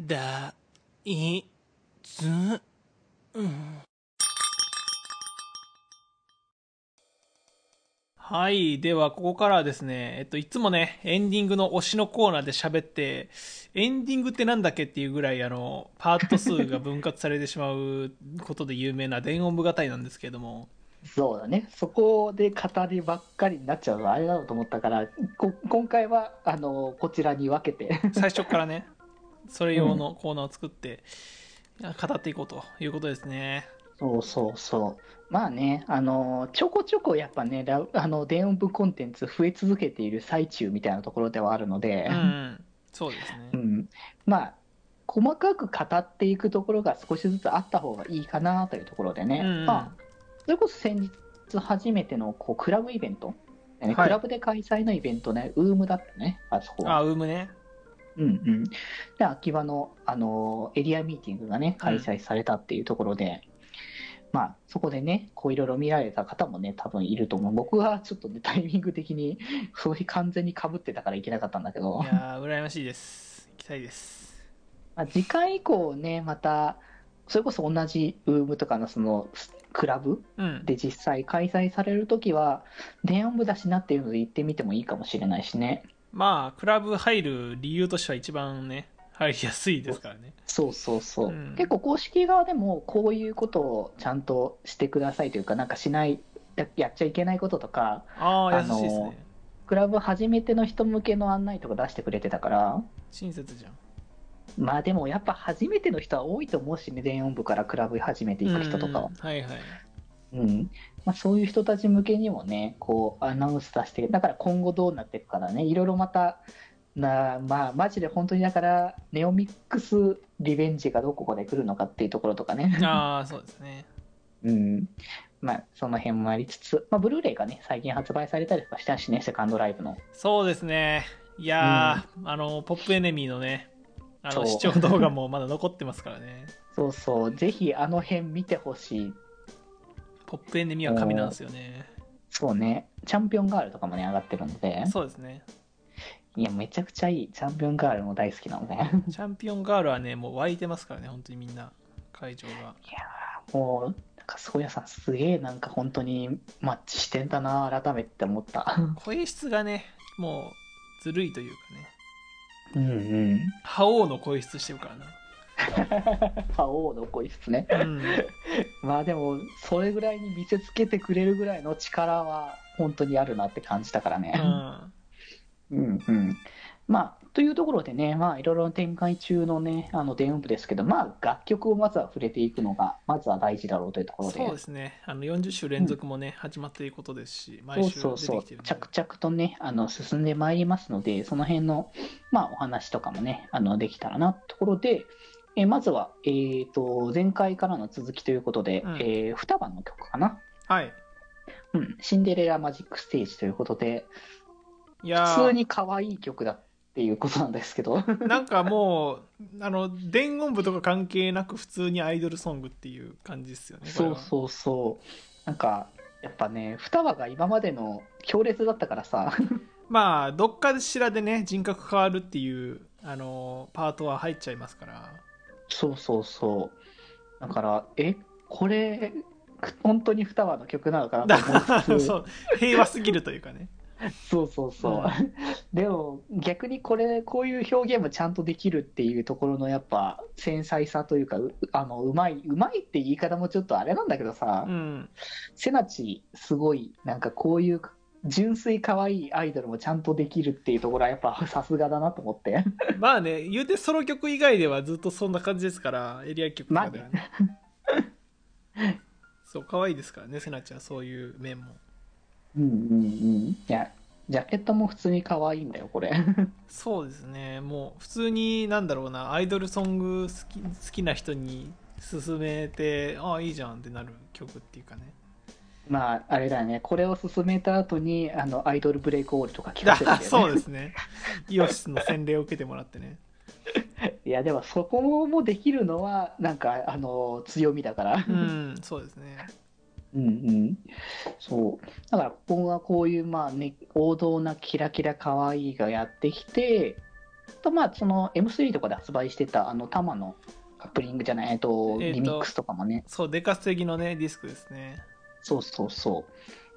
だ、い、つ、うん。はい。では、ここからはですね、えっと、いつもね、エンディングの推しのコーナーで喋って、エンディングってなんだっけっていうぐらい、あの、パート数が分割されてしまうことで有名な電音部型なんですけれども、そうだね。そこで語りばっかりになっちゃうのはあれだろうと思ったから、こ今回は、あの、こちらに分けて。最初からね、それ用のコーナーを作って、語っていこうということですね。そうそうそう。まあね、あの、ちょこちょこやっぱね、ラあの、電音部コンテンツ増え続けている最中みたいなところではあるので、うん。そうですねう。ん。まあ、細かく語っていくところが少しずつあった方がいいかなというところでね、うんまあ、それこそ先日初めてのこうクラブイベント、ねはいクラブで開催のイベントね、ウームだったね、あそこは。あ、ウームね。うんうん。で、秋葉の、あのエリアミーティングがね、開催されたっていうところで、まあ、そこでね、こういろいろ見られた方もね、多分いると思う。僕はちょっとね、タイミング的に、そういう完全に被ってたからいけなかったんだけどい、やー、羨ましいです。行きたいです。まあ、次回以降ね、また、それこそ同じウームとかのその、クラブうん。で実際開催されるときは、電音部だしなっていうので行ってみてもいいかもしれないしね。まあ、クラブ入る理由としては一番ね、入りやすいですからね。そうそうそう、うん結構公式側でもこういうことをちゃんとしてくださいというかなんかしないややっちゃいけないこととかあ優しいですのね。クラブ初めての人向けの案内とか出してくれてたから親切じゃん。まあでもやっぱ初めての人は多いと思うしね電音部からクラブ初めて行く人とかはうん、はいはい。うんまあ、そういう人たち向けにもねこうアナウンス出してだから今後どうなっていくからねいろいろまたなまあマジで本当にだからネオミックスリベンジがどこかで来るのかっていうところとかね ああ、そうですね。うん。まあ、その辺もありつつ、まあ、ブルーレイがね、最近発売されたりとかしたしね、セカンドライブの。そうですね。いやー、あの、ポップエネミーのね、あの、視聴動画もまだ残ってますからね。そうそう、ぜひあの辺見てほしい。ポップエネミーは神なんですよね。そうね、チャンピオンガールとかもね、上がってるので、そうですね。いや、めちゃくちゃいい。チャンピオンガールも大好きなので。い やチャンピオンガールはね、もう湧いてますからね、本当にみんな、会場が。ーもう、なんか、そうやさん、すげえなんか本当にマッチしてんだな、改めて思った。声質がね、もう、ずるいというかね、うんうん。覇王の声質してるからな。覇王の声質ね。うん。まあでも、それぐらいに見せつけてくれるぐらいの力は本当にあるなって感じたからね。うん。うんうん。まあ、というところでね、まあ、いろいろ展開中のね、あの、電音部ですけど、まあ、楽曲をまずは触れていくのが、まずは大事だろうというところで。そうですね。あの、40週連続もね、始まっていることですし、毎週そうそうそう着々とね、あの、進んでまいりますので、その辺の、まあ、お話とかもね、あの、できたらな、ところで、えまずは、えっ、と、前回からの続きということで、うんえー2番の曲かな？はい。うん、シンデレラマジックステージということで、いや普通ー、に可愛い曲だっていうことなんですけど、なんかもう、あの、伝言部とか関係なく普通にアイドルソングっていう感じですよね。そうそうそう。なんか、やっぱね、双葉が今までの強烈だったからさ、まあ、どっかしらでね、人格変わるっていう、あの、パートは入っちゃいますから。そうそうそう。だから、え、これ、本当に双葉の曲なのかなだと思いつ 平和すぎるというかね。そうそうそう。うん でも、逆にこれ、こういう表現もちゃんとできるっていうところの、やっぱ、繊細さというか、うあの、うまい、うまいって言い方もちょっとあれなんだけどさ、うん。セナチ、すごい、なんかこういう、純粋可愛いアイドルもちゃんとできるっていうところはやっぱ さすがだなと思って。まあね、言うてソロ曲以外ではずっとそんな感じですから、エリア曲とかではね。そう、可愛いですからね、せなちゃん、そういう面も。うんうんうん。いや、ジャケットも普通に可愛いんだよ、これ。そうですね、もう普通に、なんだろうな、アイドルソング好き好きな人に勧めて、ああ、いいじゃんってなる曲っていうかね。まあ、あれだよね、これを進めた後に、あの、アイドルブレイクオールとか聞かせるんだよね。そうですね。イオシスの洗礼を受けてもらってね。いや、でもそこもできるのは、なんか、あの、強みだから。うん、そうですね。うんうん。そう。だから、ここはこういう、まあね、王道なキラキラ可愛いがやってきて、とまあその M3 とかで発売してたあのタマのカップリングじゃないえっと、えーとリミックスとかもねそう、デカス的のね、ディスクですね。そうそうそう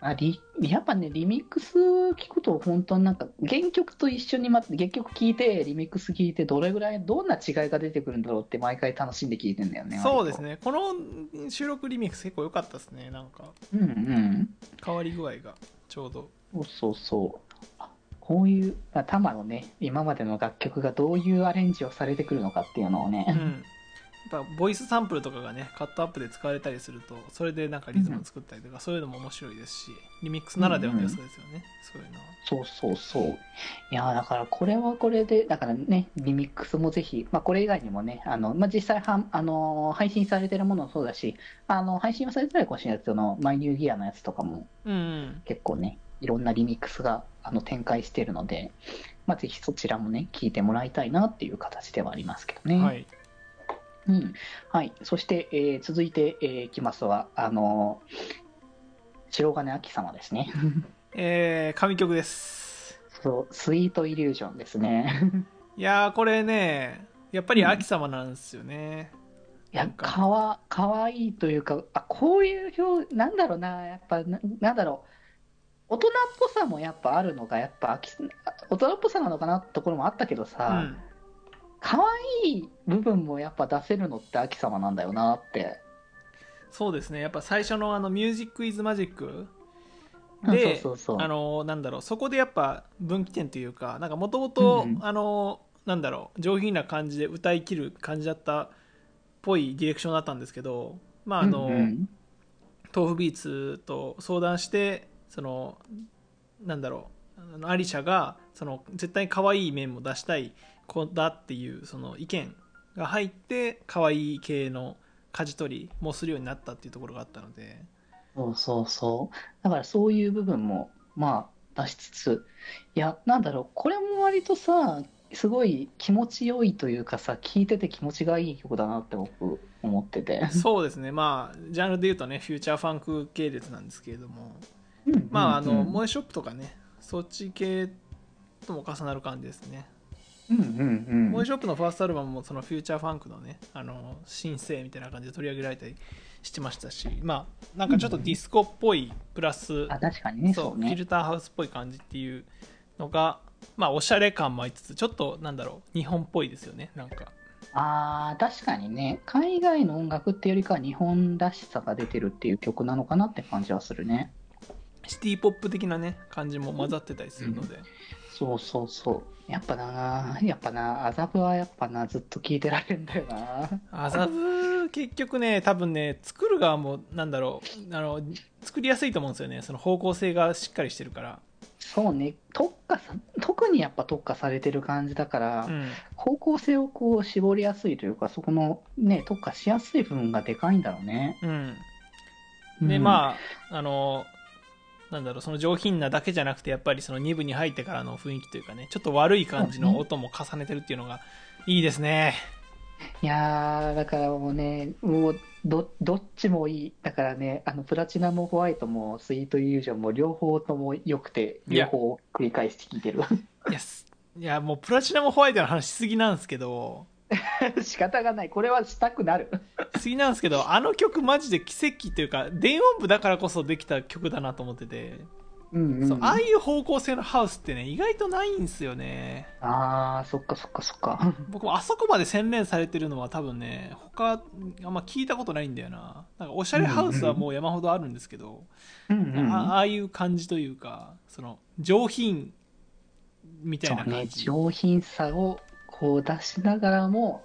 あリやっぱねリミックス聞くと本当になんか原曲と一緒にま原曲聴いてリミックス聴いてどれぐらいどんな違いが出てくるんだろうって毎回楽しんで聴いてんだよねねそうですね。この収録リミックス結構良かったですね。なんか、うんうん変わり具合がちょうど。そうそうそうあこういうあタマのね今までの楽曲がどういうアレンジをされてくるのかっていうのをね、うん。やっぱボイスサンプルとかがねカットアップで使われたりするとそれでなんかリズムを作ったりとか、そういうのも面白いですしリミックスならではの良さですよね、そういうのは。そうそうそう。いやーだからこれはこれで、だからね、リミックスもぜひ、まあ、これ以外にもね、あのまあ、実際は、あのー配信されてるものもそうだし、あの配信はされてないかもしれないけど、のマイニューギアのやつとかもうん、うん、結構ね、いろんなリミックスがあの展開しているので、まあ、ぜひそちらもね、聞いてもらいたいなっていう形ではありますけどね。はいうん。はい、そして、えー続いて、えーいきますは、あのー白金秋様ですね。えー、神曲です。そう、スイートイリュージョンですね。いやーこれねやっぱり秋様なんですよね、いやなん、か。かわ、かわいいというか、あ、こういう表、なんだろうな、やっぱ、ななんだろう。大人っぽさもやっぱあるのが、やっぱ秋、大人っぽさなのかなってところもあったけどうさ、ん、可愛い部分もやっぱ出せるのって秋様なんだよなって。そうですね。やっぱ最初のあの「ミュージック・イズ・マジック」うんでなんだろうそこでやっぱ分岐点というかなんかもともとあのなんだろう上品な感じで歌い切る感じだったっぽいディレクションだったんですけどまああの、うんうん。豆腐ビーツと相談してそのなんだろうアリシャがその絶対可愛い面も出したい子だっていうその意見が入って可愛い系の舵取りもするようになったっていうところがあったので。そうそう。そう。だからそういう部分も、まあ、出しつつ、いや、なんだろう、これも割とさ、すごい気持ちよいというかさ、聴いてて気持ちがいい曲だなって僕、思ってて。そうですね。まあジャンルで言うとねフューチャーファンク系列なんですけれども。うん。まああのうん。萌えショップとかねそっち系とも重なる感じですねうんうんうん Moe Shop のファーストアルバムもそのフューチャーファンクのね、あの、新星みたいな感じで取り上げられたりしてましたし、まあ、なんかちょっとディスコっぽい、プラス、あ、確かにね、そうそうね。フィルターハウスっぽい感じっていうのが、まあ、おしゃれ感もありつつ、ちょっと、なんだろう、日本っぽいですよね、なんか。ああ、確かにね、海外の音楽っていうよりかは日本らしさが出てるっていう曲なのかなって感じはするね。シティポップ的なね、感じも混ざってたりするので。そうそうそう。やっぱな、やっぱな、麻布はやっぱな、ずっと聴いてられるんだよな。麻布、結局ね、多分ね、作る側も、なんだろう、あの、作りやすいと思うんですよね、その方向性がしっかりしてるから。そうね、特化さ、特にやっぱ特化されてる感じだから、うん。方向性をこう絞りやすいというか、そこのね、特化しやすい部分がでかいんだろうね。うん。で、あ、まあ、あの、なんだろう、その上品なだけじゃなくて、やっぱりその2部に入ってからの雰囲気というかね、ちょっと悪い感じの音も重ねてるっていうのがいいですね。いやー、だからもうね、もうど、どっちもいい。だからね、あの、プラチナもホワイトもスイートイリュージョンも両方とも良くて、両方繰り返して聴いてる。いや、すいやもうプラチナムホワイトの話しすぎなんですけど、仕方がない。これはしたくなる。しすぎなんですけど、あの曲マジで奇跡というか、電音部だからこそできた曲だなと思ってて、うんうん。そうああいう方向性のハウスってね、意外とないんですよね。あー、そっかそっかそっか。僕もあそこまで洗練されてるのは多分ね、他、あんま聞いたことないんだよな。なんかおしゃれハウスはもう山ほどあるんですけど、うんうん。あああいう感じというか、その上品みたいな感じ。上品さをこう出しながらも、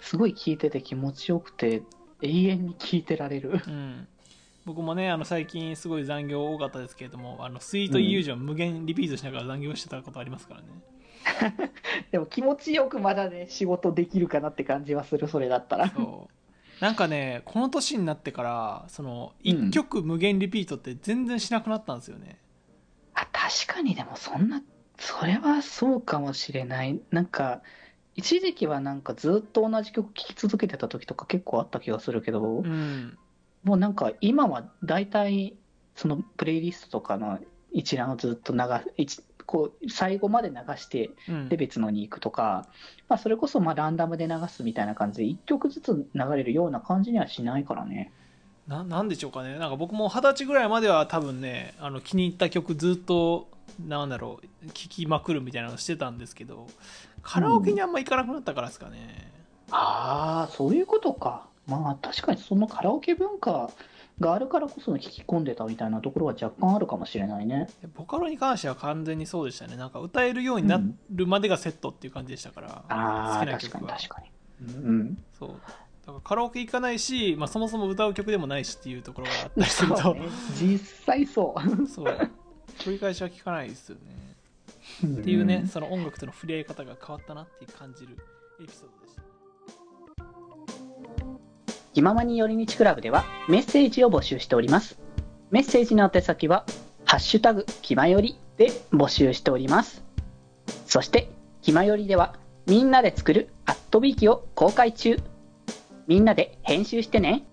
すごい聴いてて気持ちよくて、永遠に聴いてられる。うん、僕もねあの最近すごい残業多かったですけれどもあのスイートイリュージョン無限リピートしながら残業してたことありますからね でも気持ちよくまだね、仕事できるかなって感じはする、それだったら。そうなんかねこの年になってからそのうん1曲無限リピートって全然しなくなったんですよね、あ、確かにでもそんな、それはそうかもしれない。なんか、一時期はなんかずっと同じ曲聴き続けてた時とか結構あった気がするけど、うん。もうなんか今は大体そのプレイリストとかの一覧をずっと流一こう最後まで流してうん。で別のに行くとか、まあ、それこそまあランダムで流すみたいな感じで1曲ずつ流れるような感じにはしないからね。ななんでしょうかね。なんか僕も二十歳ぐらいまでは多分ねあの気に入った曲ずっとなんだろう聴きまくるみたいなのしてたんですけどカラオケにあんま行かなくなったからですかね、ああ、そういうことか。まあ確かにそのカラオケ文化があるからこそ引き込んでたみたいなところは若干あるかもしれないね。でボカロに関しては完全にそうでしたねなんか歌えるようになるまでがセットっていう感じでしたから、ああ、好きな確かに確かに。うん。そうだからカラオケ行かないし、まあ、そもそも歌う曲でもないしっていうところがあったりするとね、実際そう。そう繰り返しは聞かないですよねっっていうね、その音楽との触れ合い方が変わったなって感じるエピソードでした気ままに寄り道クラブではメッセージを募集しております。メッセージの宛先は、ハッシュタグ、気まよりで募集しております。そして、気まよりでは、みんなで作るアットビーキを公開中。みんなで編集してね。